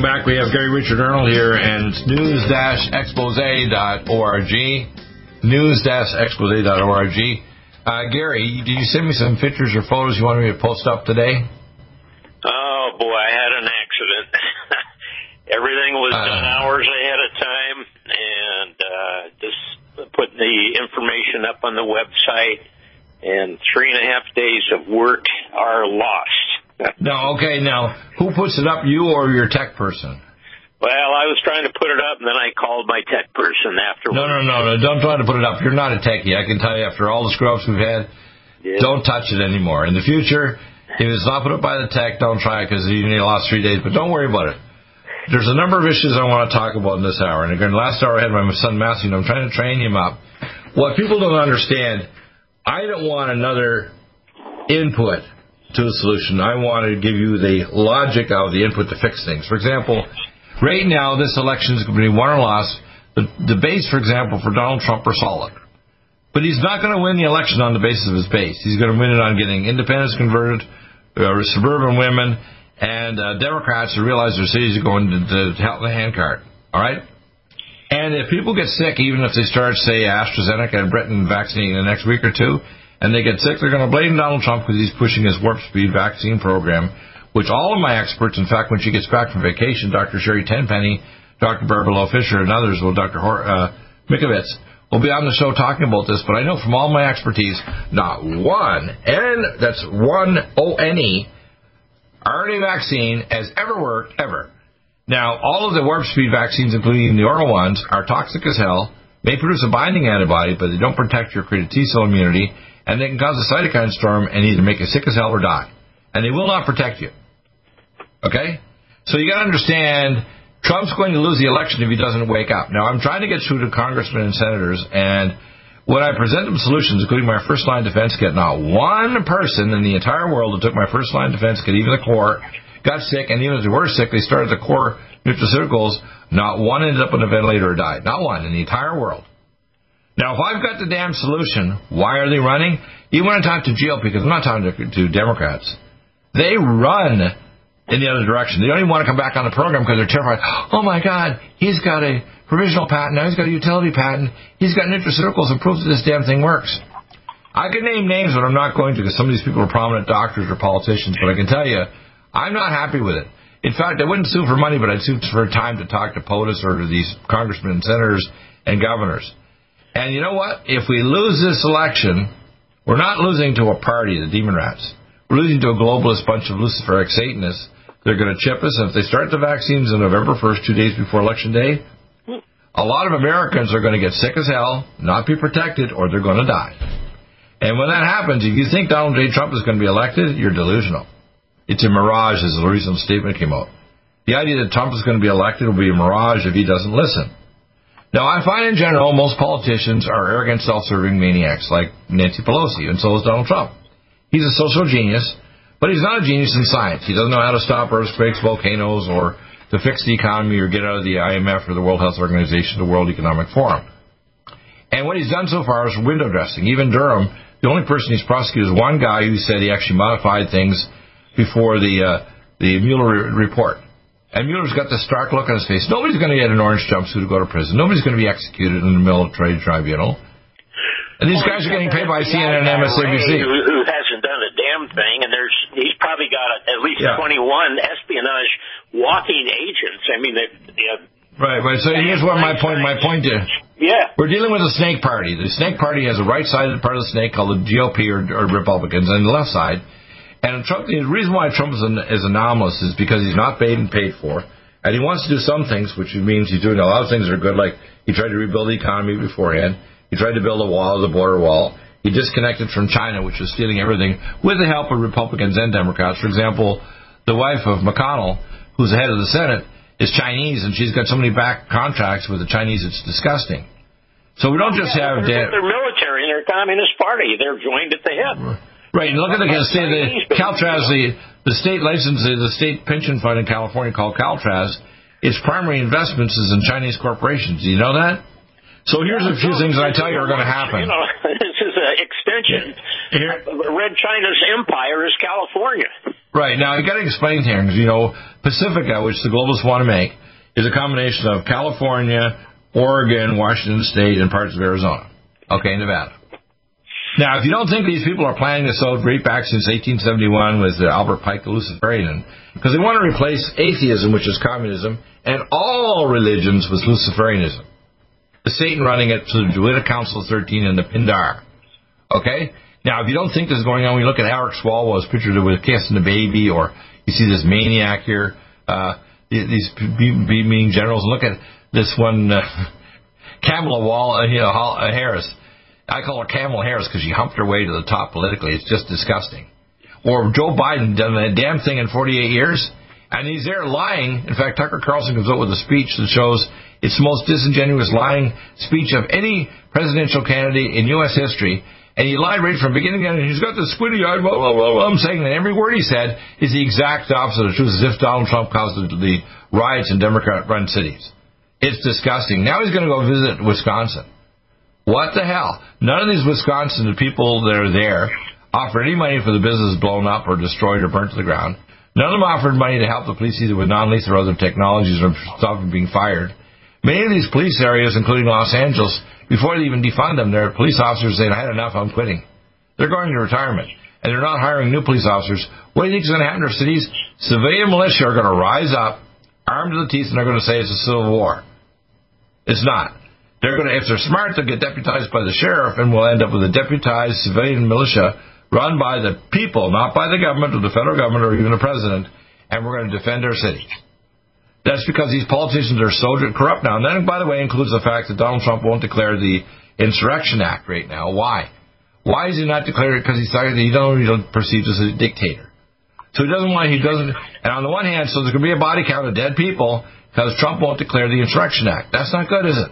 Welcome back. We have Gary Richard Arnold here, and news-expose.org. News-expose.org. Uh, Gary, did you send me some pictures or photos you wanted me to post up today? Oh boy, I had an accident. Everything was Uh. done hours ahead of time, and uh, just putting the information up on the website. And three and a half days of work are lost. No, okay. Now, who puts it up, you or your tech person? Well, I was trying to put it up, and then I called my tech person afterwards. No, no, no, no. Don't try to put it up. You're not a techie. I can tell you after all the screw-ups we've had, Yeah. don't touch it anymore. In the future, if it's not put up by the tech, don't try it because you need lost three days. But don't worry about it. There's a number of issues I want to talk about in this hour. And again, last hour I had my son Matthew, and I'm trying to train him up. What people don't understand, I don't want another input to the solution. I want to give you the logic of the input to fix things. For example, right now this election is going to be won or lost. The debates, for example, for Donald Trump are solid. But he's not going to win the election on the basis of his base. He's going to win it on getting independents converted, uh, suburban women, and uh, Democrats who realize their cities are going to, to hell in the handcart. All right? And if people get sick, even if they start, say, AstraZeneca and Britain vaccinating in the next week or two, and they get sick, they're going to blame Donald Trump because he's pushing his warp speed vaccine program, which all of my experts, in fact, when she gets back from vacation, Dr. Sherry Tenpenny, Dr. Barbara Fisher, and others, will Dr. Hor- uh, Mikovits, will be on the show talking about this. But I know from all my expertise, not one, and that's one O-N-E, RNA vaccine has ever worked, ever. Now, all of the warp speed vaccines, including the oral ones, are toxic as hell, may produce a binding antibody, but they don't protect your created T cell immunity, and they can cause a cytokine storm and either make you sick as hell or die. And they will not protect you. Okay? So you gotta understand, Trump's going to lose the election if he doesn't wake up. Now, I'm trying to get through to congressmen and senators, and when I present them solutions, including my first line defense kit, not one person in the entire world that took my first line defense kit, even the core, got sick, and even if they were sick, they started the core nutraceuticals, not one ended up on a ventilator or died. Not one in the entire world. Now, if I've got the damn solution, why are they running? You want to talk to GOP, because I'm not talking to, to Democrats. They run in the other direction. They don't even want to come back on the program because they're terrified. Oh my God, he's got a provisional patent now. He's got a utility patent. He's got nutraceuticals and proof that this damn thing works. I could name names, but I'm not going to because some of these people are prominent doctors or politicians. But I can tell you, I'm not happy with it. In fact, I wouldn't sue for money, but I'd sue for time to talk to POTUS or to these congressmen senators and governors. And you know what? If we lose this election, we're not losing to a party, the demon rats. We're losing to a globalist bunch of Luciferic Satanists. They're going to chip us, and if they start the vaccines on November 1st, two days before Election Day, a lot of Americans are going to get sick as hell, not be protected, or they're going to die. And when that happens, if you think Donald J. Trump is going to be elected, you're delusional. It's a mirage, as the recent statement came out. The idea that Trump is going to be elected will be a mirage if he doesn't listen. Now, I find in general most politicians are arrogant, self-serving maniacs like Nancy Pelosi, and so is Donald Trump. He's a social genius, but he's not a genius in science. He doesn't know how to stop earthquakes, volcanoes, or to fix the economy or get out of the IMF or the World Health Organization, the World Economic Forum. And what he's done so far is window dressing. Even Durham, the only person he's prosecuted is one guy who said he actually modified things before the uh, the Mueller re- report. And Mueller's got this stark look on his face. Nobody's going to get an orange jumpsuit to go to prison. Nobody's going to be executed in the military tribunal. And these guys are getting paid by CNN and MSNBC. Who, who hasn't done a damn thing, and there's he's probably got at least Yeah. 21 espionage walking agents. I mean, they, they have, uh, Right, right. So here's what my point. My point is, yeah, we're dealing with a snake party. The snake party has a right-sided part of the snake called the GOP or, or Republicans, and the left side. And Trump, the reason why Trump is, an, is anomalous is because he's not paid and paid for, and he wants to do some things, which means he's doing a lot of things that are good. Like he tried to rebuild the economy beforehand. He tried to build a wall, the border wall. He disconnected from China, which was stealing everything, with the help of Republicans and Democrats. For example, the wife of McConnell, who's the head of the Senate, is Chinese, and she's got so many back contracts with the Chinese, it's disgusting. So we don't just Yeah, have they're, Dan- they're military and they're Communist Party. They're joined at the hip. Right, and look at the state, the. Caltraz, the, the state license, the state pension fund in California called Caltraz, its primary investments is in Chinese corporations. Do you know that? So here's a few things that I tell you are going to happen. You know, this is an extension. Here- Red China's empire is California. Right now, you got to explain things. You know, Pacifica, which the globalists want to make, is a combination of California, Oregon, Washington State, and parts of Arizona. Okay, Nevada. Now, if you don't think these people are planning to sow great back since 1871 with uh, Albert Pike, the Luciferian, because they want to replace atheism, which is communism, and all religions with Luciferianism. The Satan running it to the Druidic Council of 13 and the Pindar. Okay? Now, if you don't think this is going on, when you look at Eric Swalwell's picture with kissing the baby, or you see this maniac here, uh, these be meeting generals. Look at this one, uh, Kamala Wall, uh, you know, Harris. I call her Kamala Harris because she humped her way to the top politically. It's just disgusting. Or Joe Biden done that damn thing in 48 years, and he's there lying. In fact, Tucker Carlson comes out with a speech that shows it's the most disingenuous lying speech of any presidential candidate in U.S. history. And he lied right from beginning, and he's got the squinty eyed, blah, blah, blah, blah. I'm saying that every word he said is the exact opposite of the truth, as if Donald Trump caused the, the riots in Democrat run cities. It's disgusting. Now he's going to go visit Wisconsin. What the hell? None of these Wisconsin people that are there offered any money for the business blown up or destroyed or burnt to the ground. None of them offered money to help the police either with non-lethal or other technologies or stop them being fired. Many of these police areas, including Los Angeles, before they even defund them, there are police officers saying, I had enough, I'm quitting. They're going to retirement. And they're not hiring new police officers. What do you think is going to happen to our cities? Civilian militia are going to rise up, armed to the teeth, and they're going to say it's a civil war. It's not. They're going to, if they're smart, they'll get deputized by the sheriff, and we'll end up with a deputized civilian militia run by the people, not by the government or the federal government or even the president, and we're going to defend our city. That's because these politicians are so corrupt now. And that, by the way, includes the fact that Donald Trump won't declare the Insurrection Act right now. Why? Why is he not declaring it? Because he's that he don't, he don't perceived as a dictator. So he doesn't want, he doesn't, and on the one hand, so there's going to be a body count of dead people because Trump won't declare the Insurrection Act. That's not good, is it?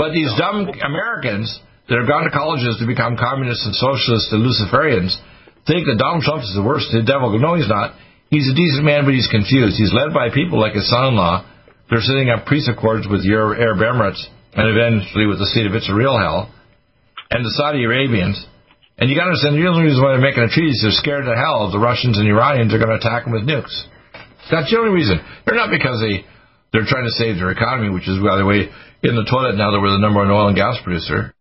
But these dumb Americans that have gone to colleges to become communists and socialists and Luciferians think that Donald Trump is the worst, the devil. No, he's not. He's a decent man, but he's confused. He's led by people like his son-in-law. They're setting up peace accords with your Arab Emirates and eventually with the state of It's Real Hell and the Saudi Arabians. And you got to understand the only reason why they're making a treaty is they're scared to hell the Russians and Iranians are going to attack them with nukes. That's the only reason. They're not because they they're trying to save their economy, which is by the way in the toilet now that we're the number one oil and gas producer.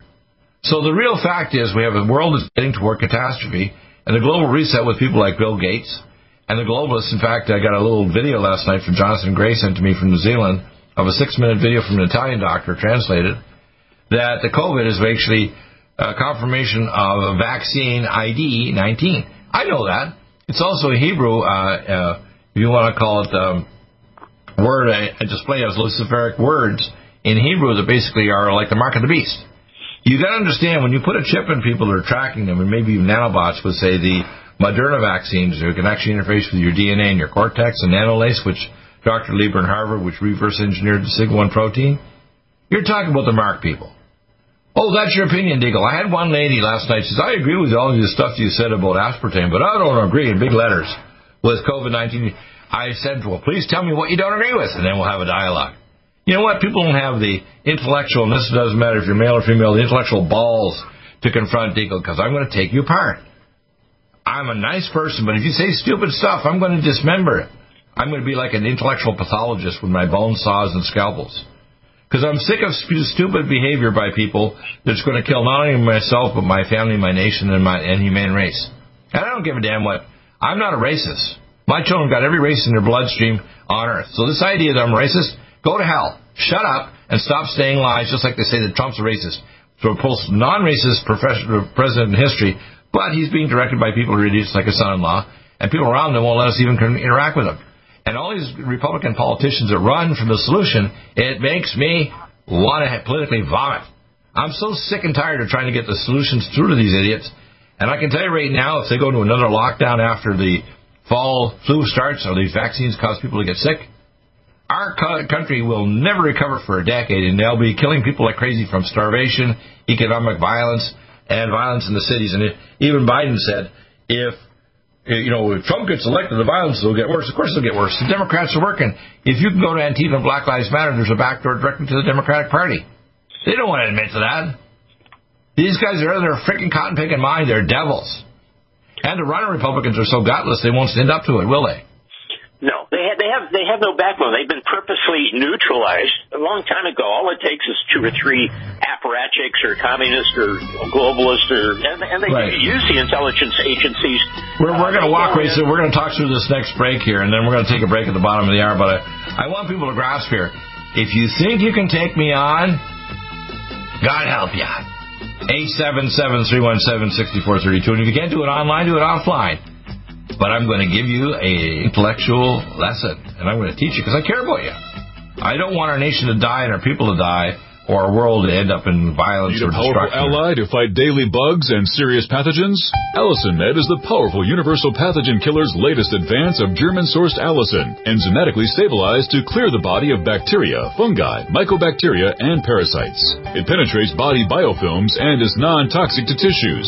So the real fact is we have a world that's getting toward catastrophe, and the global reset with people like Bill Gates and the globalists. In fact, I got a little video last night from Jonathan Gray sent to me from New Zealand of a six-minute video from an Italian doctor translated that the COVID is actually a confirmation of a vaccine ID 19. I know that. It's also a Hebrew, uh, uh, if you want to call it um, word, a, a display of luciferic words in Hebrew that basically are like the mark of the beast. You got to understand when you put a chip in people that are tracking them, and maybe nanobots would say the Moderna vaccines who can actually interface with your DNA and your cortex and nanolace, which Dr. Lieber in Harvard, which reverse engineered the SIG1 protein. You're talking about the mark people. Oh, that's your opinion, Deagle. I had one lady last night says, I agree with all of the stuff you said about aspartame, but I don't agree in big letters with COVID-19. I said, well, please tell me what you don't agree with, and then we'll have a dialogue. You know what? People don't have the intellectual, and this doesn't matter if you're male or female, the intellectual balls to confront Deagle, because I'm going to take you apart. I'm a nice person, but if you say stupid stuff, I'm going to dismember it. I'm going to be like an intellectual pathologist with my bone saws and scalpels. Because I'm sick of st- stupid behavior by people that's going to kill not only myself, but my family, my nation, and my and human race. And I don't give a damn what. I'm not a racist. My children got every race in their bloodstream on earth. So this idea that I'm racist, go to hell. Shut up and stop saying lies, just like they say that Trump's a racist. So a non-racist president in history, but he's being directed by people who are idiots like his son-in-law, and people around him won't let us even interact with him. And all these Republican politicians that run from the solution, it makes me want to politically vomit. I'm so sick and tired of trying to get the solutions through to these idiots. And I can tell you right now, if they go to another lockdown after the fall flu starts or these vaccines cause people to get sick, our country will never recover for a decade, and they'll be killing people like crazy from starvation, economic violence, and violence in the cities. And even Biden said, if you know, if Trump gets elected, the violence will get worse. Of course, it'll get worse. The Democrats are working. If you can go to Antifa and Black Lives Matter, there's a backdoor directly to the Democratic Party. They don't want to admit to that. These guys are in their freaking cotton picking mind. They're devils. And the running Republicans are so gutless they won't stand up to it, will they? No, they they have no backbone. They've been purposely neutralized a long time ago. All it takes is two or three apparatchiks or communists or globalists or and, and they right. use the intelligence agencies. We're we're going to uh, walk right through. We're going to talk through this next break here, and then we're going to take a break at the bottom of the hour. But I, I want people to grasp here. If you think you can take me on, God help you. 877-317-6432. And if you can't do it online, do it offline. But I'm going to give you a intellectual lesson, and I'm going to teach you because I care about you. I don't want our nation to die and our people to die or our world to end up in violence Need or destruction. a powerful ally to fight daily bugs and serious pathogens? Allicin Med is the powerful universal pathogen killer's latest advance of German-sourced allicin, enzymatically stabilized to clear the body of bacteria, fungi, mycobacteria, and parasites. It penetrates body biofilms and is non-toxic to tissues.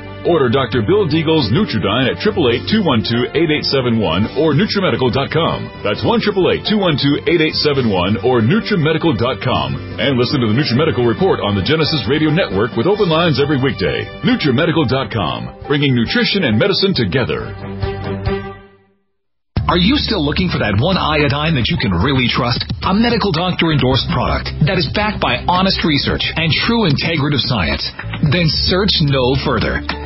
Order Dr. Bill Deagle's Nutriodine at 888-212-8871 or NutriMedical.com. That's 1-888-212-8871 or NutriMedical.com. And listen to the NutriMedical Report on the Genesis Radio Network with open lines every weekday. NutriMedical.com, bringing nutrition and medicine together. Are you still looking for that one iodine that you can really trust? A medical doctor endorsed product that is backed by honest research and true integrative science? Then search no further.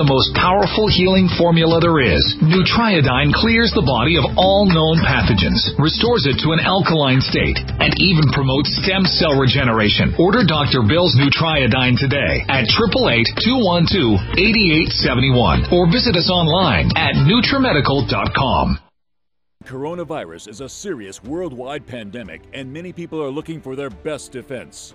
the most powerful healing formula there is. Nutriodine clears the body of all known pathogens, restores it to an alkaline state, and even promotes stem cell regeneration. Order Dr. Bill's Nutriodine today at 888-212-8871 or visit us online at NutriMedical.com. Coronavirus is a serious worldwide pandemic, and many people are looking for their best defense.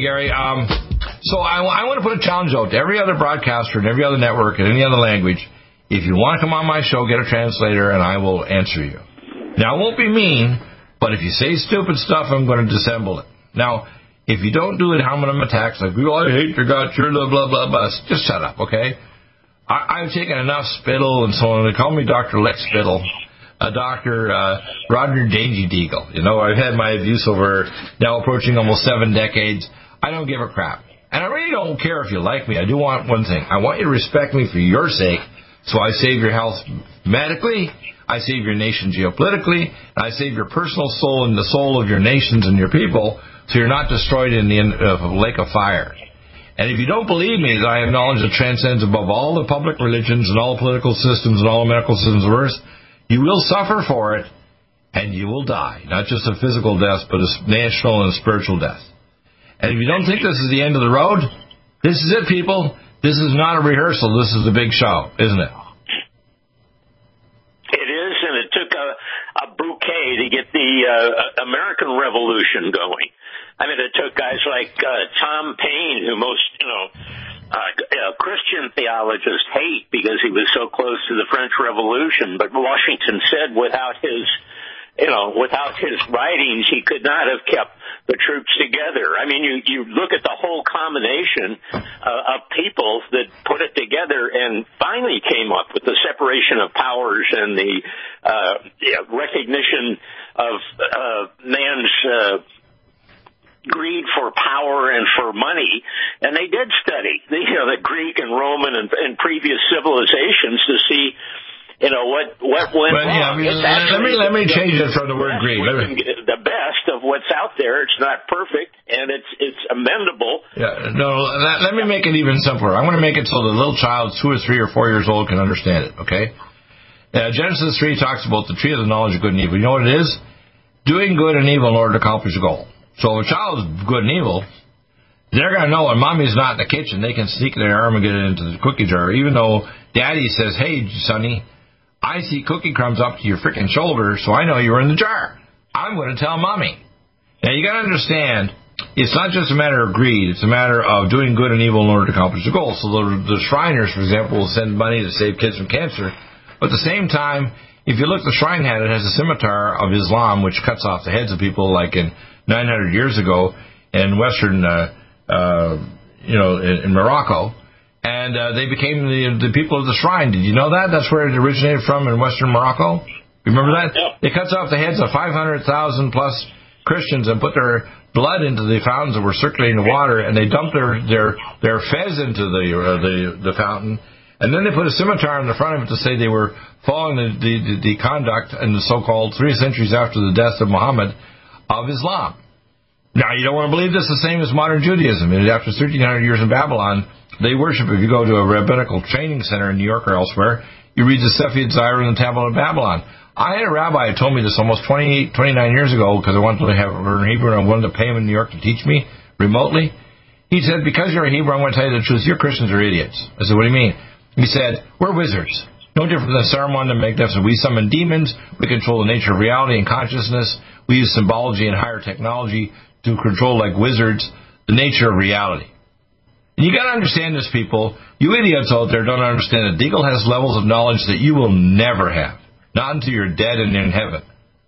Gary. Um, so I, I want to put a challenge out to every other broadcaster and every other network in any other language. If you want to come on my show, get a translator, and I will answer you. Now, I won't be mean, but if you say stupid stuff, I'm going to dissemble it. Now, if you don't do it, how many attacks like, oh, I hate your guts, you're blah, blah, blah, blah. Just shut up, okay? I, I've taken enough spittle and so on. They call me Dr. Lick Spittle. Uh, Dr. Uh, Roger Dangy Deagle. You know, I've had my abuse over now approaching almost seven decades. I don't give a crap. And I really don't care if you like me. I do want one thing. I want you to respect me for your sake so I save your health medically, I save your nation geopolitically, and I save your personal soul and the soul of your nations and your people so you're not destroyed in the uh, lake of fire. And if you don't believe me that I have knowledge that transcends above all the public religions and all political systems and all medical systems of earth, you will suffer for it and you will die. Not just a physical death, but a national and spiritual death. And if you don't think this is the end of the road, this is it, people. This is not a rehearsal. This is a big show, isn't it? It is, and it took a, a bouquet to get the uh, American Revolution going. I mean, it took guys like uh, Tom Paine, who most, you know, uh, uh, Christian theologists hate because he was so close to the French Revolution. But Washington said without his you know, without his writings, he could not have kept the troops together. I mean, you you look at the whole combination uh, of people that put it together and finally came up with the separation of powers and the uh, yeah, recognition of uh, man's. Uh, greed for power and for money, and they did study the, you know, the Greek and Roman and, and previous civilizations to see you know what what went well, wrong. Yeah, let me let me change it from the word greed. The best of what's out there. It's not perfect, and it's it's amendable. Yeah, no. Let, let me make it even simpler. I'm going to make it so the little child, two or three or four years old, can understand it. Okay. Uh, Genesis three talks about the tree of the knowledge of good and evil. You know what it is? Doing good and evil in order to accomplish a goal. So if a child is good and evil, they're going to know when mommy's not in the kitchen, they can sneak their arm and get it into the cookie jar, even though daddy says, "Hey, sonny." I see cookie crumbs up to your freaking shoulder, so I know you were in the jar. I'm going to tell mommy. Now you got to understand, it's not just a matter of greed; it's a matter of doing good and evil in order to accomplish the goal. So the, the Shriners, for example, will send money to save kids from cancer, but at the same time, if you look, at the shrine hat it has a scimitar of Islam, which cuts off the heads of people, like in 900 years ago in Western, uh, uh, you know, in, in Morocco and uh, they became the the people of the shrine. Did you know that? That's where it originated from in Western Morocco. Remember that? Yeah. It cuts off the heads of 500,000 plus Christians and put their blood into the fountains that were circulating the water, and they dumped their their their fez into the uh, the the fountain, and then they put a scimitar in the front of it to say they were following the the, the, the conduct and the so-called three centuries after the death of Muhammad of Islam. Now you don't want to believe this the same as modern Judaism. After 1,300 years in Babylon, they worship, if you go to a rabbinical training center in New York or elsewhere, you read the Sephirot Zayin and the Tablet of Babylon. I had a rabbi who told me this almost 28, 29 years ago because I wanted to have learn Hebrew and I wanted to pay him in New York to teach me remotely. He said, because you're a Hebrew, I'm going to tell you the truth. Your Christians are idiots. I said, what do you mean? He said, we're wizards. No different than Saruman and Magnificent. We summon demons. We control the nature of reality and consciousness. We use symbology and higher technology to control, like wizards, the nature of reality. And you got to understand this, people. You idiots out there don't understand that Deagle has levels of knowledge that you will never have, not until you're dead and in heaven.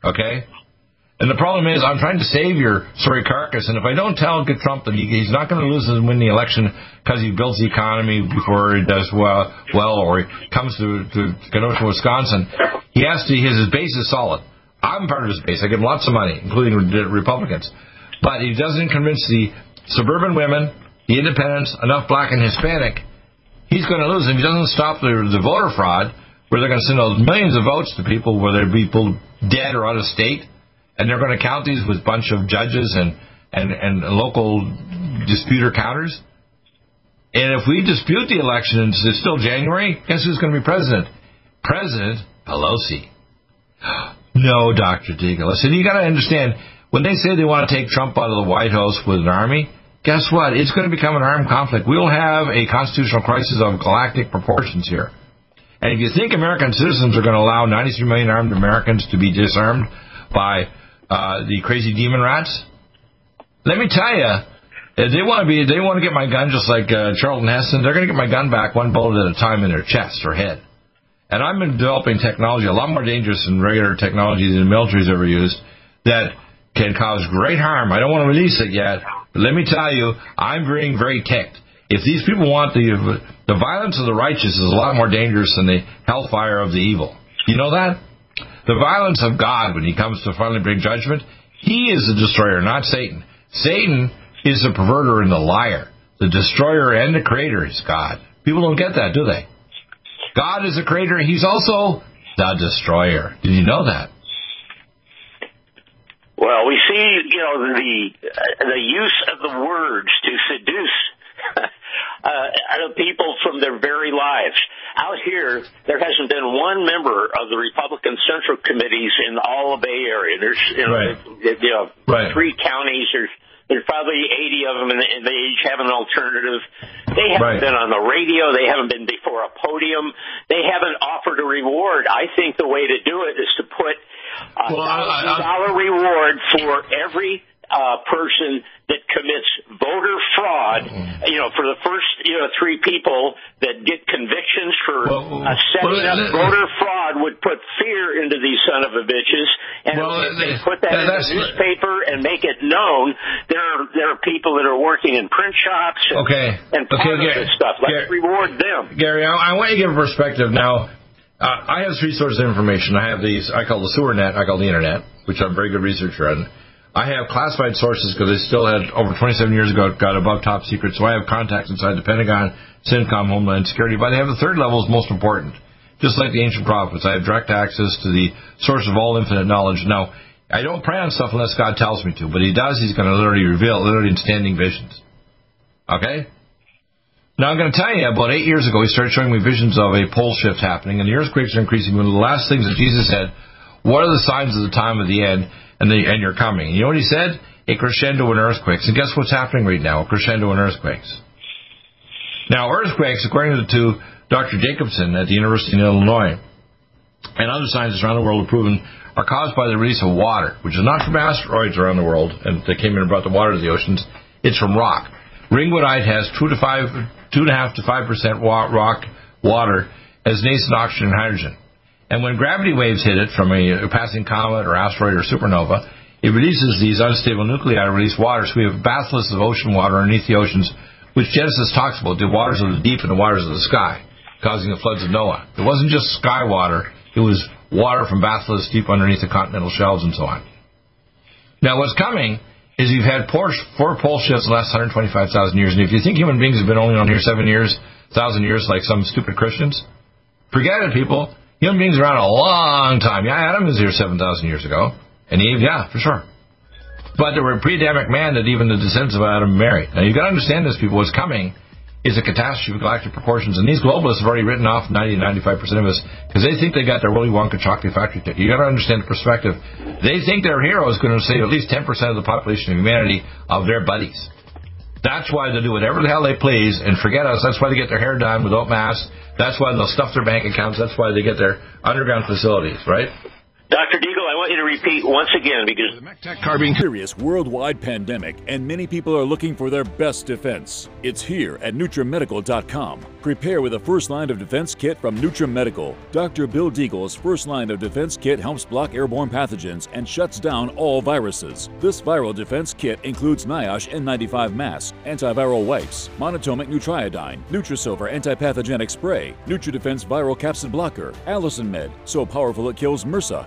Okay? And the problem is, I'm trying to save your sorry carcass, and if I don't tell good Trump that he's not going to lose and win the election because he builds the economy before he does well, well or he comes to, to Kenosha, Wisconsin, he has to, his base is solid. I'm part of his base. I give him lots of money, including Republicans. But he doesn't convince the suburban women, the independents, enough black and Hispanic, he's going to lose. If he doesn't stop the, the voter fraud, where they're going to send those millions of votes to people, it be people dead or out of state, and they're going to count these with a bunch of judges and, and, and local disputer counters. And if we dispute the election and it's still January, guess who's going to be president? President Pelosi. No, Dr. Deagle. I said, you got to understand, when they say they want to take Trump out of the White House with an army, guess what? It's going to become an armed conflict. We'll have a constitutional crisis of galactic proportions here. And if you think American citizens are going to allow 93 million armed Americans to be disarmed by uh, the crazy demon rats, let me tell you, they want to be they want to get my gun just like uh, Charlton Heston. They're going to get my gun back one bullet at a time in their chest or head. And I've been developing technology a lot more dangerous than regular technology the military's ever used that can cause great harm. I don't want to release it yet, but let me tell you, I'm being very ticked. if these people want the the violence of the righteous is a lot more dangerous than the hellfire of the evil. You know that? The violence of God when he comes to finally bring judgment, he is the destroyer, not Satan. Satan is the perverter and the liar. The destroyer and the creator is God. People don't get that, do they? God is the creator. He's also the destroyer. Did you know that? Well, we see, you know, the the use of the words to seduce uh, people from their very lives. Out here, there hasn't been one member of the Republican Central Committees in all of Bay Area. There's, you know, right. you know right. three counties. There's there's probably 80 of them, and they each have an alternative. They haven't right. been on the radio. They haven't been before a podium. They haven't offered a reward. I think the way to do it is to put a well, I, I, dollar reward for every uh, person that commits voter fraud, you know, for the first, you know, three people that get convictions for well, uh, setting well, up uh, voter fraud would put fear into these son of a bitches, and well, if they uh, put that uh, in the newspaper and make it known, there are there are people that are working in print shops and, Okay. and Okay, Gary- stuff. Let's Gary- reward them. Gary, I, I want you to give a perspective now. Uh, I have three sources of information. I have these, I call the sewer net, I call the internet, which I'm a very good researcher on. I have classified sources because they still had, over 27 years ago, got above top secret. So I have contacts inside the Pentagon, CENTCOM, Homeland Security. But I have the third level is most important. Just like the ancient prophets, I have direct access to the source of all infinite knowledge. Now, I don't pray on stuff unless God tells me to, but He does. He's going to literally reveal, literally in standing visions. Okay? Now I'm going to tell you, about eight years ago, he started showing me visions of a pole shift happening, and the earthquakes are increasing. One of the last things that Jesus said, what are the signs of the time of the end, and, the, and you're coming? You know what he said? A crescendo in earthquakes. And guess what's happening right now? A crescendo in earthquakes. Now, earthquakes, according to Dr. Jacobson at the University of Illinois, and other scientists around the world have proven, are caused by the release of water, which is not from asteroids around the world, and they came in and brought the water to the oceans. It's from rock. Ringwoodite has two to five, two and a half to five percent rock water as nascent oxygen and hydrogen. And when gravity waves hit it from a passing comet or asteroid or supernova, it releases these unstable nuclei to release water. So we have bathless of ocean water underneath the oceans, which Genesis talks about, the waters of the deep and the waters of the sky, causing the floods of Noah. It wasn't just sky water, it was water from bathless deep underneath the continental shelves and so on. Now what's coming is you've had four, four pole shifts the last 125,000 years, and if you think human beings have been only on here seven years, thousand years, like some stupid Christians, forget it, people. Human beings are around a long time. Yeah, Adam was here 7,000 years ago. And Eve, yeah, for sure. But there were pre-Adamic man that even the descendants of Adam married. Now, you've got to understand this, people. What's coming is a catastrophe of galactic proportions. And these globalists have already written off 90 95% of us because they think they got their Willy Wonka chocolate factory ticket. You've got to understand the perspective. They think their hero is going to save at least 10% of the population of humanity of their buddies. That's why they do whatever the hell they please and forget us. That's why they get their hair done without masks. That's why they'll stuff their bank accounts. That's why they get their underground facilities, right? Dr. Deagle, I want you to repeat once again because The MacTech Carbine serious worldwide pandemic, and many people are looking for their best defense. It's here at NutriMedical.com. Prepare with a first line of defense kit from NutriMedical. Dr. Bill Deagle's first line of defense kit helps block airborne pathogens and shuts down all viruses. This viral defense kit includes NIOSH N95 mask, antiviral wipes, monatomic nutriodine, Nutrisilver antipathogenic spray, NutriDefense viral capsid blocker, Allicin Med, so powerful it kills MRSA,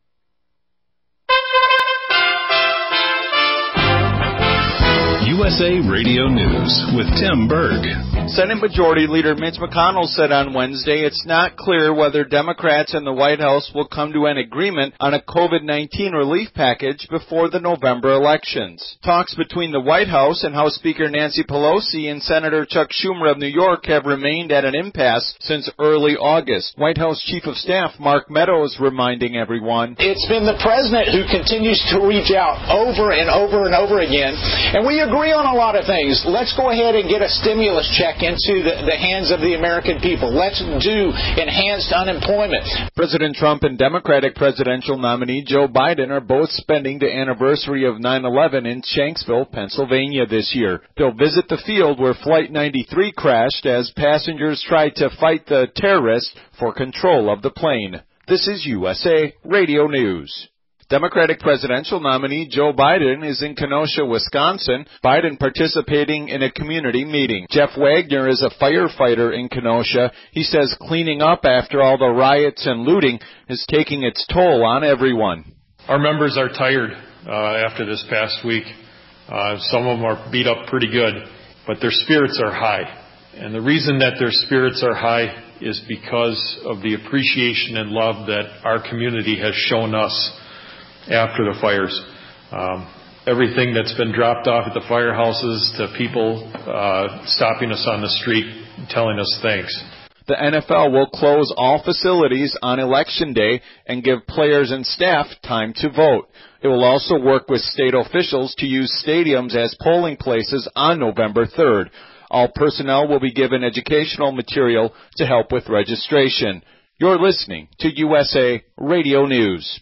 USA Radio News with Tim Berg. Senate Majority Leader Mitch McConnell said on Wednesday it's not clear whether Democrats and the White House will come to an agreement on a COVID-19 relief package before the November elections. Talks between the White House and House Speaker Nancy Pelosi and Senator Chuck Schumer of New York have remained at an impasse since early August. White House Chief of Staff Mark Meadows reminding everyone It's been the president who continues to reach out over and over and over again. And we agree on a lot of things. Let's go ahead and get a stimulus check into the, the hands of the American people. Let's do enhanced unemployment. President Trump and Democratic presidential nominee Joe Biden are both spending the anniversary of 9-11 in Shanksville, Pennsylvania this year. They'll visit the field where Flight 93 crashed as passengers tried to fight the terrorists for control of the plane. This is USA Radio News. Democratic presidential nominee Joe Biden is in Kenosha, Wisconsin. Biden participating in a community meeting. Jeff Wagner is a firefighter in Kenosha. He says cleaning up after all the riots and looting is taking its toll on everyone. Our members are tired uh, after this past week. Uh, some of them are beat up pretty good, but their spirits are high. And the reason that their spirits are high is because of the appreciation and love that our community has shown us after the fires. Um, everything that's been dropped off at the firehouses to people uh, stopping us on the street telling us thanks. The NFL will close all facilities on election day and give players and staff time to vote. It will also work with state officials to use stadiums as polling places on November 3rd. All personnel will be given educational material to help with registration. You're listening to USA Radio News.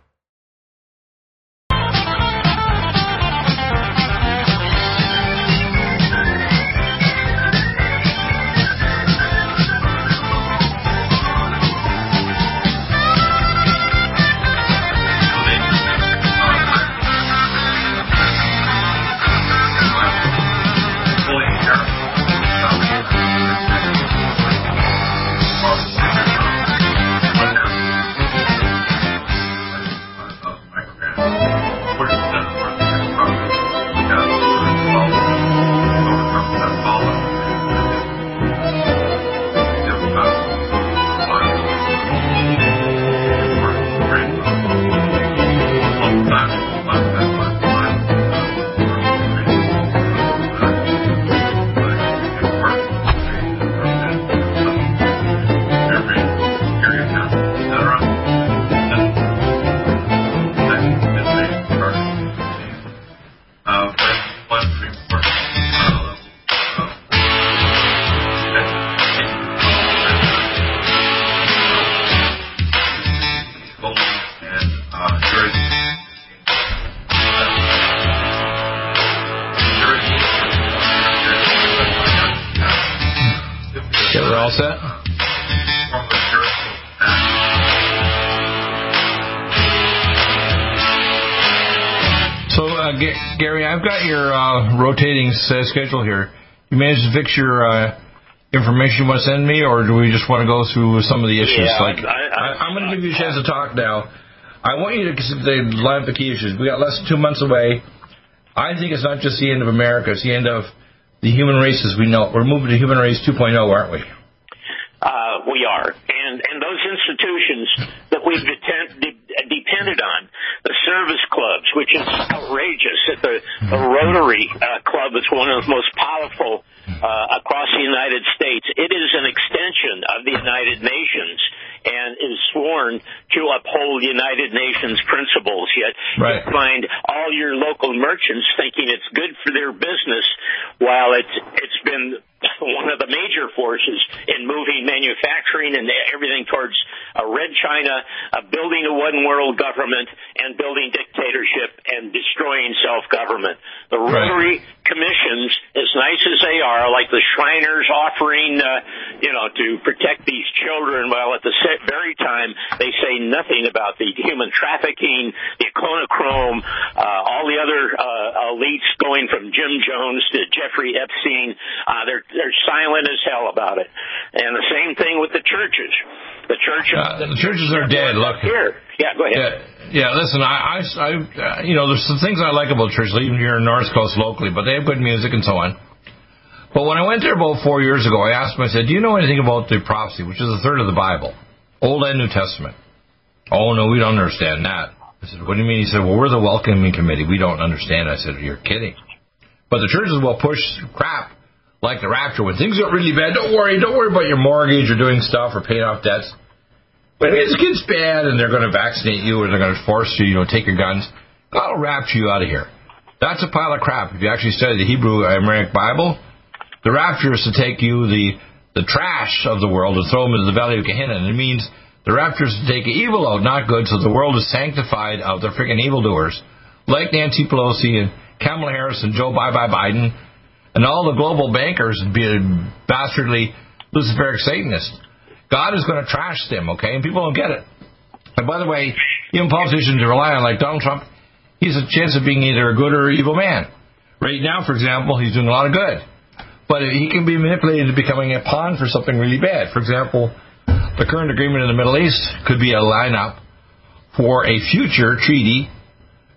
your uh, rotating s- schedule here. You managed to fix your uh, information you want to send me, or do we just want to go through some of the issues? Yeah, like, I- am going to give you a chance to talk now. I want you to consider- line up the key issues. We got less than two months away. I think it's not just the end of America; it's the end of the human race as we know. it. We're moving to human race 2.0, aren't we? Uh, we are, and and those institutions that we've deten- de- depended on, the service clubs, which is outrageous. That the, the Rotary uh, Club is one of the most powerful uh, across the United States. It is an extension of the United Nations and is sworn to uphold United Nations principles. Yet Right. you find all your local merchants thinking it's good for their business, while it's it's been one of the major forces in moving manufacturing and everything towards a red China, uh, building a one world government, and building dictatorship and destroying self government. The Right. Rotary commissions, as nice as they are, like the Shriners offering, uh, you know, to protect these children, while at the very time they say nothing about the human trafficking, the Adrenochrome, uh, all the other uh, elites going from Jim Jones to Jeffrey Epstein. Uh, they're they're silent as hell about it. And the same thing with the churches. The churches. Uh, the churches are dead. Look here. Yeah, go ahead. Yeah, yeah listen, I, I, I, uh, you know, there's some things I like about church, even here in North Coast locally, but they have good music and so on. But when I went there about four years ago, I asked them, I said, do you know anything about the prophecy, which is a third of the Bible, Old and New Testament? Oh, no, we don't understand that. I said, what do you mean? He said, well, we're the welcoming committee. We don't understand. I said, you're kidding. But the churches will push crap like the rapture. When things get really bad, don't worry. Don't worry about your mortgage or doing stuff or paying off debts. When it gets bad and they're going to vaccinate you or they're going to force you, you know, take your guns, God will rapture you out of here. That's a pile of crap. If you actually study the Hebrew Aramaic Bible, the rapture is to take you, the, the trash of the world, and throw them into the valley of Gehenna. And it means the rapture is to take evil out, not good, so the world is sanctified of the freaking evildoers. Like Nancy Pelosi and Kamala Harris and Joe Bye Bye Biden and all the global bankers be bastardly Luciferic Satanists. God is going to trash them, okay? And people don't get it. And by the way, even politicians rely on, like Donald Trump, he's a chance of being either a good or evil man. Right now, for example, he's doing a lot of good. But he can be manipulated into becoming a pawn for something really bad. For example, the current agreement in the Middle East could be a lineup for a future treaty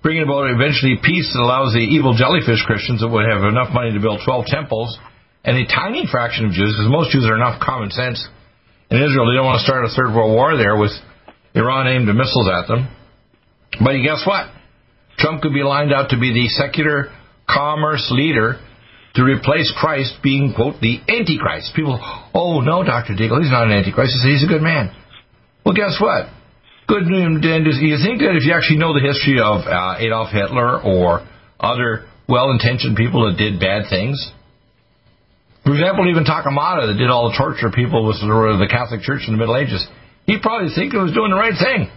bringing about eventually peace that allows the evil jellyfish Christians that would have enough money to build 12 temples and a tiny fraction of Jews, because most Jews are enough common sense in Israel. They don't want to start a third world war there with Iran aimed missiles at them. But guess what? Trump could be lined out to be the secular commerce leader to replace Christ being, quote, the Antichrist. People, oh, no, Dr. Deagle, he's not an Antichrist. He's a good man. Well, guess what? Good news, you think that if you actually know the history of uh, Adolf Hitler or other well-intentioned people that did bad things, for example, even Torquemada that did all the torture people with the Catholic Church in the Middle Ages, he probably think he was doing the right thing.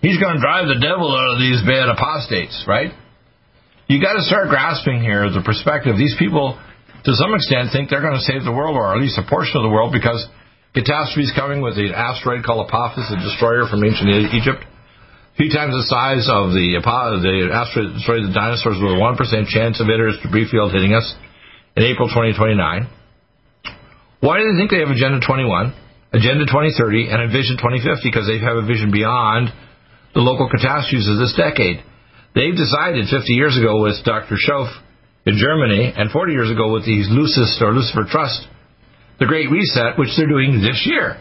He's going to drive the devil out of these bad apostates, right? You got to start grasping here the perspective. These people, to some extent, think they're going to save the world, or at least a portion of the world, because catastrophe is coming with an asteroid called Apophis, the destroyer from ancient Egypt. A few times the size of the, the asteroid that destroyed the dinosaurs with a 1% chance of debris field hitting us in April 2029. Why do they think they have Agenda 21, Agenda 2030, and Vision 2050? Because they have a vision beyond the local catastrophes of this decade. They've decided 50 years ago with Dr. Schoaf in Germany and 40 years ago with these Lucis or Lucifer Trust, the Great Reset, which they're doing this year.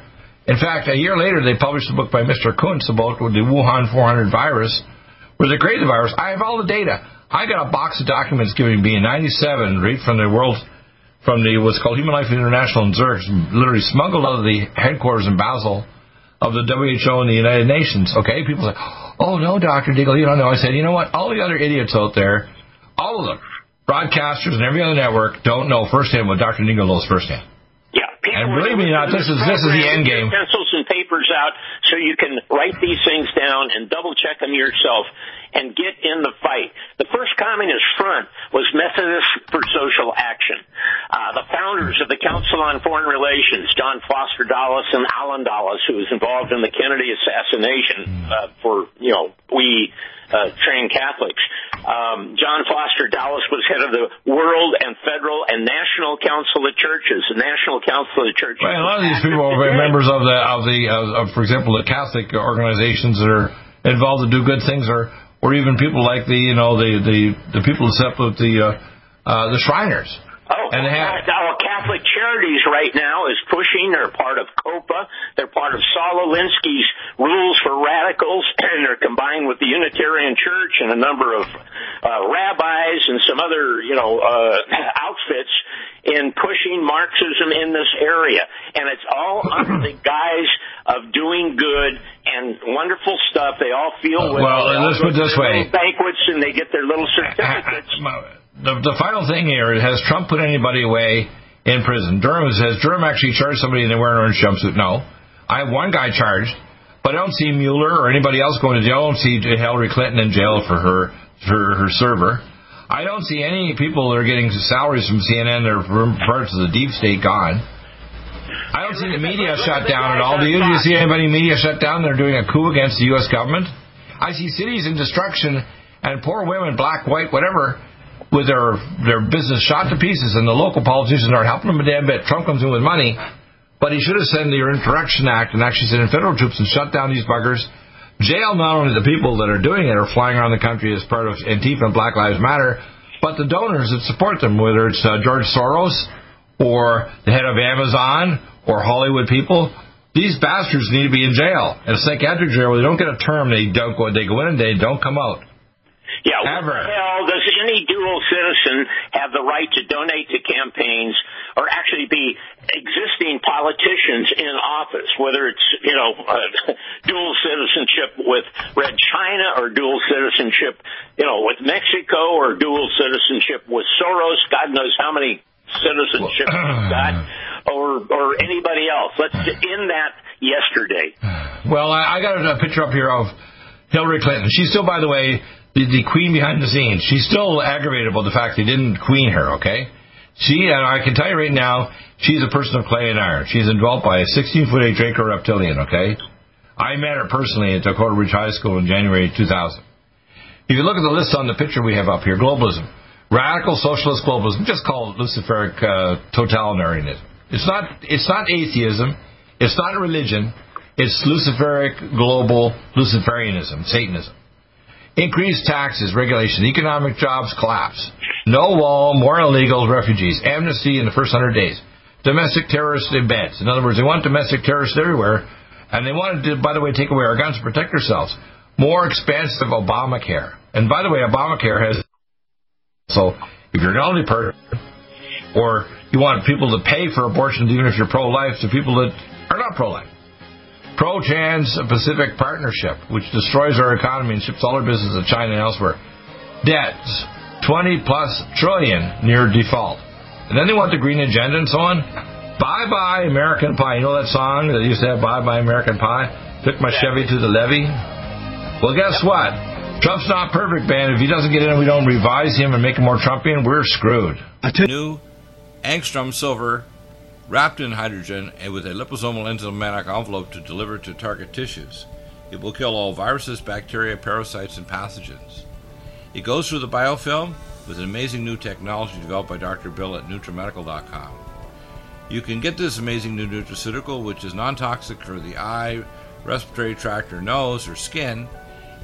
In fact, a year later, they published a book by Mr. Koontz about the Wuhan 400 virus, where they created the virus. I have all the data. I got a box of documents giving me in 97, right from the world, from the what's called Human Life International in Zurich, literally smuggled out of the headquarters in Basel of the WHO and the United Nations. Okay, people say, "Oh no, Doctor Deagle, you don't know." I said, "You know what? All the other idiots out there, all of them, broadcasters and every other network, don't know firsthand what Doctor Deagle knows firsthand." And believe me, not this is this is the end game. Pencils and papers out so you can write these things down and double check them yourself and get in the fight. The first Communist Front was Methodists for Social Action. Uh, the founders of the Council on Foreign Relations, John Foster Dulles and Allen Dulles, who was involved in the Kennedy assassination uh, for, you know, we uh, trained Catholics. Um, John Foster Dulles was head of the World and Federal and National Council of Churches. The National Council of Churches. Right, a lot of these people are members of the of the of, of, for example, the Catholic organizations that are involved to do good things, or or even people like the you know the the the people that set up the uh, uh, the Shriners. Oh, and have, our Catholic Charities right now is pushing. They're part of COPA. They're part of Saul Alinsky's Rules for Radicals, and they're combined with the Unitarian Church and a number of uh, rabbis and some other, you know, uh, outfits in pushing Marxism in this area. And it's all under the guise of doing good and wonderful stuff. They all feel well. Well, let's put it this way: banquets, and they get their little certificates. The, the final thing here is: Has Trump put anybody away in prison? Durham says Durham actually charged somebody and they wear an orange jumpsuit. No, I have one guy charged, but I don't see Mueller or anybody else going to jail. I don't see Hillary Clinton in jail for her for her server. I don't see any people that are getting salaries from CNN that are from parts of the deep state gone. I don't see the media shut down at all. Do you, do you see anybody media shut down? They're doing a coup against the U.S. government. I see cities in destruction and poor women, black, white, whatever, with their their business shot to pieces, and the local politicians aren't helping them a damn bit. Trump comes in with money, but he should have sent the Insurrection Act and actually sent in federal troops and shut down these buggers. Jail not only the people that are doing it or flying around the country as part of Antifa and Black Lives Matter, but the donors that support them, whether it's uh, George Soros or the head of Amazon or Hollywood people. These bastards need to be in jail, in a psychiatric jail where they don't get a term. They don't go. They go in and they don't come out. Yeah, Ever. hell does any dual citizen have the right to donate to campaigns or actually be existing politicians in office, whether it's, you know, uh, dual citizenship with Red China or dual citizenship, you know, with Mexico or dual citizenship with Soros, God knows how many citizenships he's got, or, or anybody else. Let's end that yesterday. Well, I, I got a picture up here of Hillary Clinton. She's still, by the way, the, the queen behind the scenes. She's still aggravated about the fact they didn't queen her, okay? She, and I can tell you right now, she's a person of clay and iron. She's enveloped by a 16 foot 8 Draco reptilian, okay? I met her personally at Dakota Ridge High School in January 2000. If you look at the list on the picture we have up here, globalism, radical socialist globalism, just call it Luciferic uh, totalitarianism. It's not, it's not atheism, it's not religion, it's Luciferic global Luciferianism, Satanism. Increased taxes, regulation, economic jobs collapse. No wall, more illegals, refugees, amnesty in the first hundred days. Domestic terrorist events. In other words, they want domestic terrorists everywhere, and they wanted to, by the way, take away our guns to protect ourselves. More expansive Obamacare. And by the way, Obamacare has so if you're an elderly person, or you want people to pay for abortions even if you're pro-life to people that are not pro-life. Pro-Trans Pacific Partnership, which destroys our economy and ships all our business to China and elsewhere. Debts, 20 plus trillion near default. And then they want the green agenda and so on. Bye bye American Pie. You know that song that used to have Bye bye American Pie? Took my Chevy to the levee. Well, guess what? Trump's not perfect, man. If he doesn't get in and we don't revise him and make him more Trumpian, we're screwed. New angstrom silver wrapped in hydrogen and with a liposomal enzymatic envelope to deliver to target tissues. It will kill all viruses, bacteria, parasites, and pathogens. It goes through the biofilm with an amazing new technology developed by Dr. Bill at NutriMedical.com. You can get this amazing new nutraceutical, which is non toxic for the eye, respiratory tract, or nose, or skin,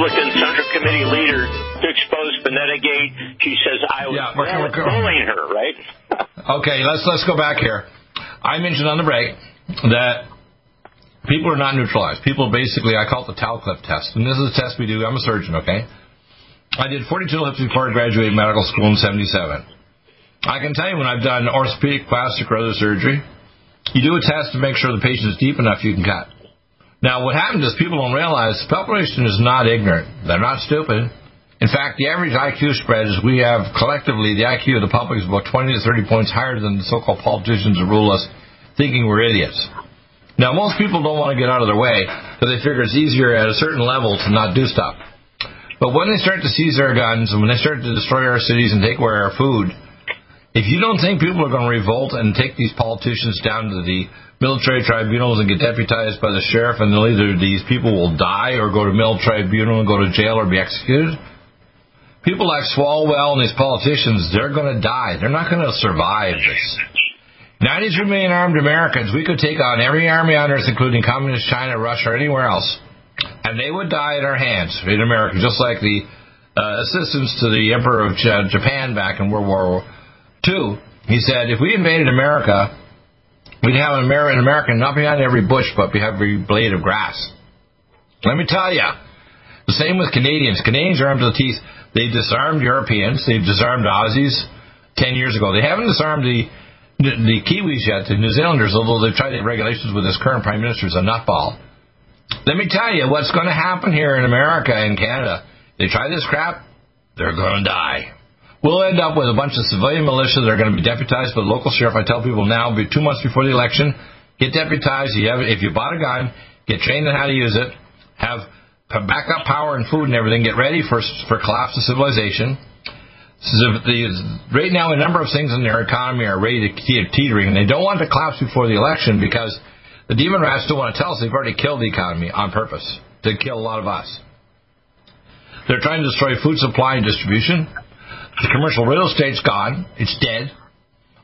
Republican Central Committee leader to expose Bonetta Gate. She says I was yeah, we're, bullying her, right? okay, let's let's go back here. I mentioned on the break that people are not neutralized. People basically, I call it the Talcliffe test, and this is a test we do. I'm a surgeon, okay? I did 42 lips before I graduated medical school in '77. I can tell you when I've done orthopedic, plastic, or other surgery, you do a test to make sure the patient is deep enough you can cut. Now, what happens is people don't realize the population is not ignorant. They're not stupid. In fact, the average IQ spread is we have collectively the IQ of the public is about 20 to 30 points higher than the so-called politicians who rule us, thinking we're idiots. Now, most people don't want to get out of their way because they figure it's easier at a certain level to not do stuff. But when they start to seize our guns and when they start to destroy our cities and take away our food, if you don't think people are going to revolt and take these politicians down to the military tribunals and get deputized by the sheriff, and either these people will die or go to military tribunal and go to jail or be executed. People like Swalwell and these politicians, they're going to die. They're not going to survive this. 93 million armed Americans, we could take on every army on earth, including communist China, Russia, or anywhere else, and they would die at our hands in America, just like the uh, assistance to the Emperor of Japan back in World War II. He said, if we invaded America, We'd have an American not behind every bush, but behind every blade of grass. Let me tell you, the same with Canadians. Canadians are armed to the teeth. They disarmed Europeans. They've disarmed Aussies ten years ago. They haven't disarmed the the Kiwis yet, the New Zealanders, although they've tried the regulations with this current prime minister is a nutball. Let me tell you what's going to happen here in America and Canada. They try this crap, they're going to die. We'll end up with a bunch of civilian militia that are going to be deputized by the local sheriff. I tell people now, be two months before the election, get deputized. You have, if you bought a gun, get trained on how to use it, have backup power and food and everything. Get ready for for collapse of civilization. So the, right now, a number of things in their economy are ready to teetering, and they don't want to collapse before the election because the demon rats don't want to tell us they've already killed the economy on purpose to kill a lot of us. They're trying to destroy food supply and distribution. The commercial real estate's gone. It's dead.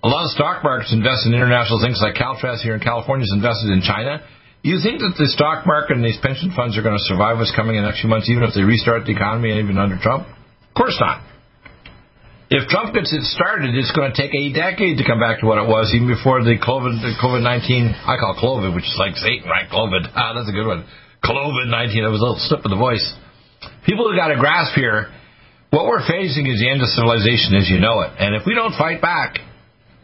A lot of stock markets invest in international things like Caltrans here in California is invested in China. You think that the stock market and these pension funds are going to survive what's coming in the next few months, even if they restart the economy and even under Trump? Of course not. If Trump gets it started, it's going to take a decade to come back to what it was, even before the COVID the COVID nineteen. I call COVID, which is like Satan, right? COVID. Ah, that's a good one. COVID nineteen. That was a little slip of the voice. People have got to grasp here what we're facing is the end of civilization as you know it. And if we don't fight back,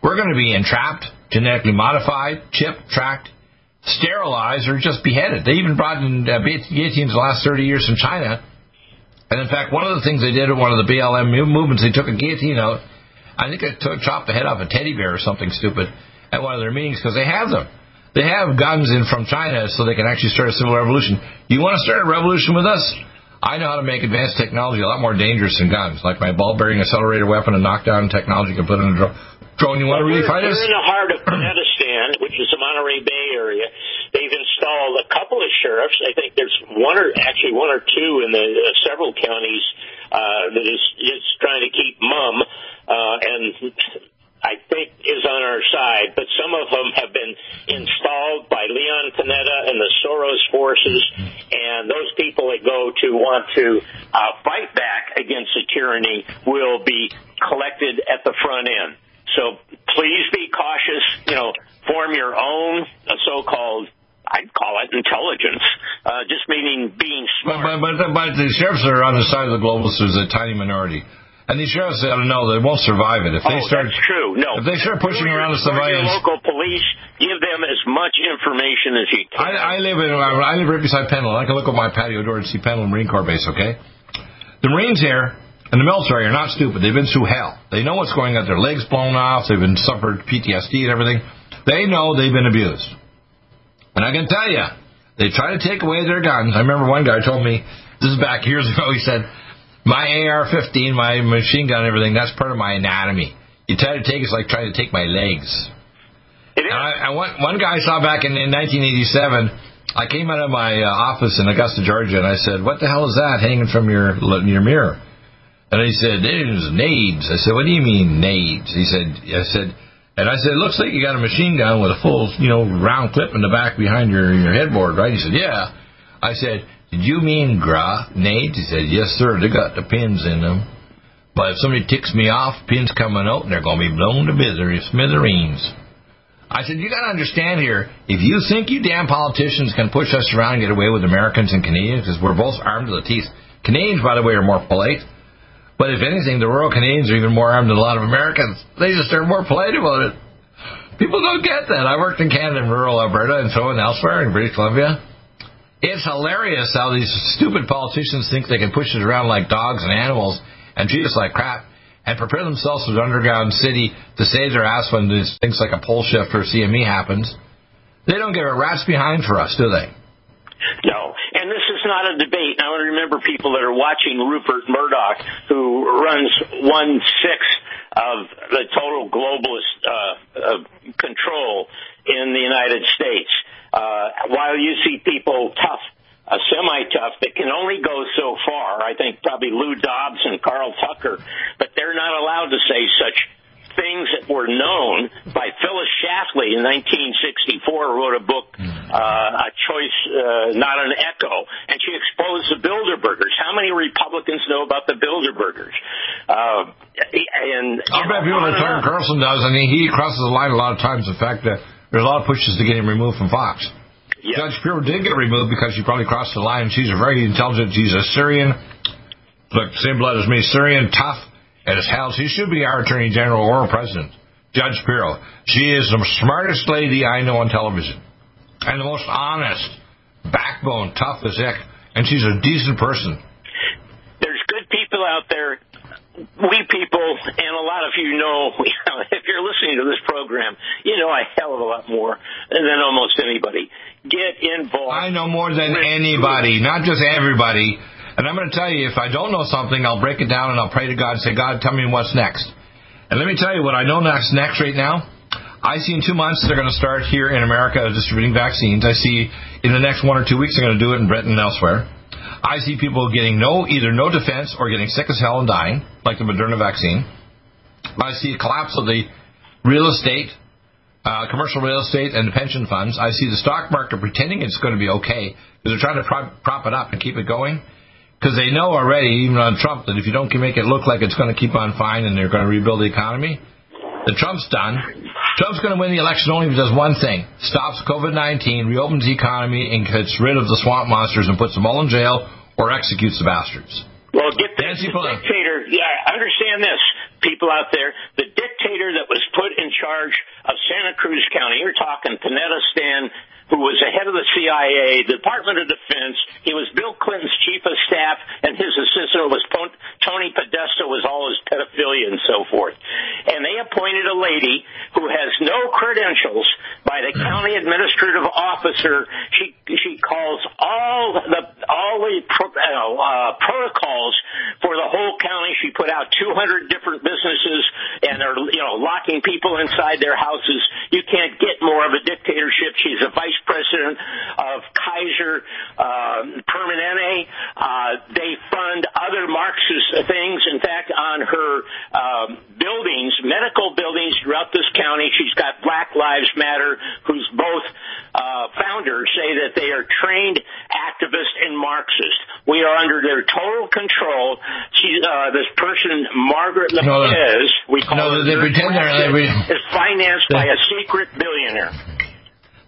we're going to be entrapped, genetically modified, chipped, tracked, sterilized, or just beheaded. They even brought in uh, guillotines the last 30 years from China. And in fact, one of the things they did in one of the BLM movements, they took a guillotine out. I think they took, chopped the head off a teddy bear or something stupid at one of their meetings because they have them. They have guns in from China so they can actually start a civil revolution. You want to start a revolution with us? I know how to make advanced technology a lot more dangerous than guns, like my ball bearing accelerator weapon and knockdown technology can put in a drone. Drone, you want to really fight us? We're in the heart of Afghanistan, which is the Monterey Bay area. They've installed a couple of sheriffs. I think there's one or actually one or two in the uh, several counties uh, that is just trying to keep mum. Uh, and I think is on our side, but some of them have been installed by Leon Panetta and the Soros forces, and those people that go to want to uh, fight back against the tyranny will be collected at the front end. So please be cautious. You know, form your own uh, so-called I'd call it intelligence, uh, just meaning being smart. But, but, but the sheriffs are on the side of the globalists is a tiny minority. And these sheriffs, I don't know, they won't survive it. If they oh, start, that's true. No, if they start pushing around the civilians, local police, give them as much information as you can. I, I live in, I live right beside Pendleton. I can look at my patio door and see Pendleton Marine Corps Base. Okay, the Marines here and the military are not stupid. They've been through hell. They know what's going on. Their legs blown off. They've been suffered PTSD and everything. They know they've been abused. And I can tell you, they try to take away their guns. I remember one guy told me, this is back years ago, he said, my AR-15, my machine gun, everything, that's part of my anatomy. You try to take it's like trying to take my legs. It is. And I, I one, one guy I saw back in, in 1987, I came out of my uh, office in Augusta, Georgia, and I said, what the hell is that hanging from your, your mirror? And he said, there's nades. I said, what do you mean nades? He said, I said, and I said, it looks like you got a machine gun with a full, you know, round clip in the back behind your, your headboard, right? He said, yeah. I said, did you mean grenades? He said, yes, sir. They got the pins in them. But if somebody ticks me off, pins coming out, and they're going to be blown to smithereens. I said, you got to understand here, if you think you damn politicians can push us around and get away with Americans and Canadians, because we're both armed to the teeth. Canadians, by the way, are more polite. But if anything, the rural Canadians are even more armed than a lot of Americans. They just are more polite about it. People don't get that. I worked in Canada rural Alberta and so and elsewhere in British Columbia. It's hilarious how these stupid politicians think they can push us around like dogs and animals and treat us like crap and prepare themselves for the underground city to save their ass when these things like a pole shift or CME happens. They don't give a rat's behind for us, do they? No, and this is not a debate. I want to remember people that are watching Rupert Murdoch, who runs one sixth of the total globalist uh, uh, control in the United States. Uh, while you see people tough, uh, semi-tough, that can only go so far. I think probably Lou Dobbs and Carl Tucker, but they're not allowed to say such things that were known by Phyllis Schlafly in 1964 wrote a book, uh, A Choice, uh, Not an Echo, and she exposed the Bilderbergers. How many Republicans know about the Bilderbergers? Uh, and I bet people like Tucker Carlson does, I mean, he crosses the line a lot of times. The fact that there's a lot of pushes to get him removed from Fox. Yeah. Judge Pirro did get removed because she probably crossed the line. She's a very intelligent. She's a Syrian. Look, same blood as me. Syrian, tough and as hell. She should be our Attorney General or President, Judge Pirro. She is the smartest lady I know on television, and the most honest, backbone, tough as heck, and she's a decent person. There's good people out there. We people, and a lot of you know, if you're listening to this program, you know a hell of a lot more than almost anybody. Get involved. I know more than anybody, not just everybody. And I'm going to tell you, if I don't know something, I'll break it down and I'll pray to God and say, God, tell me what's next. And let me tell you what I know next, next right now. I see in two months they're going to start here in America distributing vaccines. I see in the next one or two weeks they're going to do it in Britain and elsewhere. I see people getting no, either no defense or getting sick as hell and dying, like the Moderna vaccine. I see a collapse of the real estate, uh, commercial real estate and the pension funds. I see the stock market pretending it's going to be okay because they're trying to prop, prop it up and keep it going because they know already, even on Trump, that if you don't make it look like it's going to keep on fine and they're going to rebuild the economy, that Trump's done. Trump's going to win the election only if he does one thing: stops COVID-19, reopens the economy, and gets rid of the swamp monsters and puts them all in jail or executes the bastards. Well, get this the dictator. Yeah, understand this, people out there. The dictator that was put in charge of Santa Cruz County. You're talking Panetta Stan who was the head of the CIA, the Department of Defense. He was Bill Clinton's chief of staff, and his assistant was Tony Podesta, was all his pedophilia and so forth. And they appointed a lady who has no credentials by the county administrative officer. She she calls all the all the pro, uh, protocols for the whole county. She put out 200 different businesses, and they're you know locking people inside their houses. You can't get more of a dictatorship. She's a vice president of Kaiser uh, Permanente. Uh, they fund other Marxist things. In fact, on her um, buildings, medical buildings throughout this county, she's got Black Lives Matter, whose both uh, founders say that they are trained activists and Marxists. We are under their total control. She, uh, this person, Margaret Lopez, no, we call no, her they pretend they're, they, is financed they, by a secret billionaire.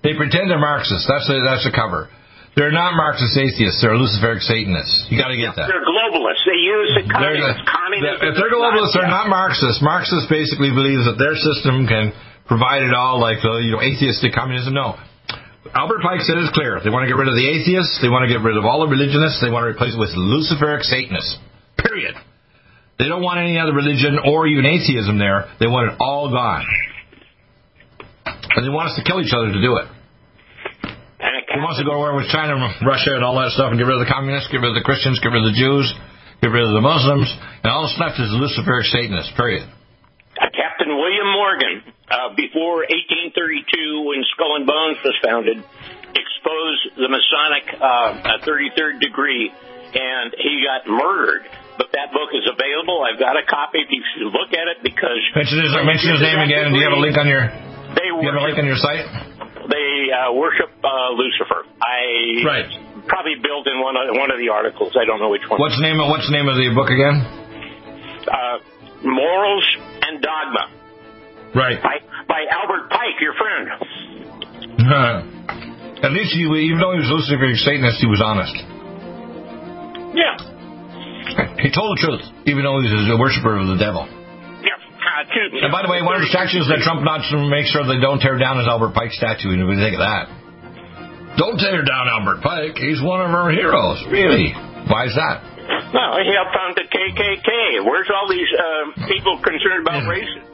They pretend they're Marxists. That's the, that's the cover. They're not Marxist atheists. They're Luciferic Satanists. You got to get that. They're globalists. They use the communists. communism. If they're globalists, they're not Marxists. Marxists basically believe that their system can provide it all, like the you know atheistic communism. No. Albert Pike said it's clear. They want to get rid of the atheists. They want to get rid of all the religionists. They want to replace it with Luciferic Satanists. Period. They don't want any other religion or even atheism there. They want it all gone. And they want us to kill each other to do it. He wants to go to war with China, and Russia, and all that stuff, and get rid of the communists, get rid of the Christians, get rid of the Jews, get rid of the Muslims, and all that's left is Luciferic Satanists. Period. Uh, Captain William Morgan, uh, before 1832, when Skull and Bones was founded, exposed the Masonic uh, 33rd degree, and he got murdered. But that book is available. I've got a copy. If you should look at it, because mention his, mention his name again. Do you have a link on your? They you have a link on your site? they uh, worship uh, Lucifer. I right. probably built in one of one of the articles. I don't know which one. What's the name of What's the name of the book again? Uh, Morals and Dogma. Right. By by Albert Pike, your friend. At least he, even though he was Luciferic Satanist, he was honest. Yeah. He told the truth, even though he was a worshiper of the devil. And by the way, one of the statues that Trump wants to make sure they don't tear down is Albert Pike statue. And we think of that. Don't tear down Albert Pike. He's one of our heroes. Really? Why is that? No, he helped found the KKK. Where's all these uh, people concerned about racism?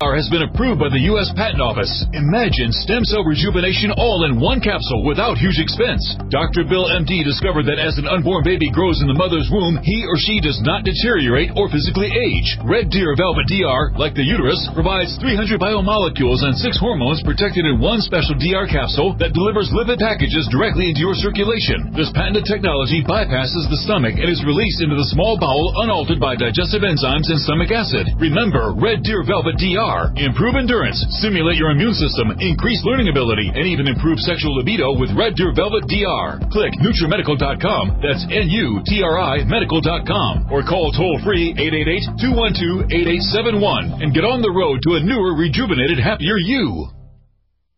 has been approved by the U.S. Patent Office. Imagine stem cell rejuvenation all in one capsule without huge expense. Dr. Bill MD discovered that as an unborn baby grows in the mother's womb, he or she does not deteriorate or physically age. Red Deer Velvet DR, like the uterus, provides 300 biomolecules and six hormones protected in one special DR capsule that delivers lipid packages directly into your circulation. This patented technology bypasses the stomach and is released into the small bowel unaltered by digestive enzymes and stomach acid. Remember, Red Deer Velvet DR Improve endurance, stimulate your immune system, increase learning ability, and even improve sexual libido with Red Deer Velvet DR. Click NutriMedical.com, that's N-U-T-R-I medical.com, or call toll free 888-212-8871 and get on the road to a newer, rejuvenated, happier you.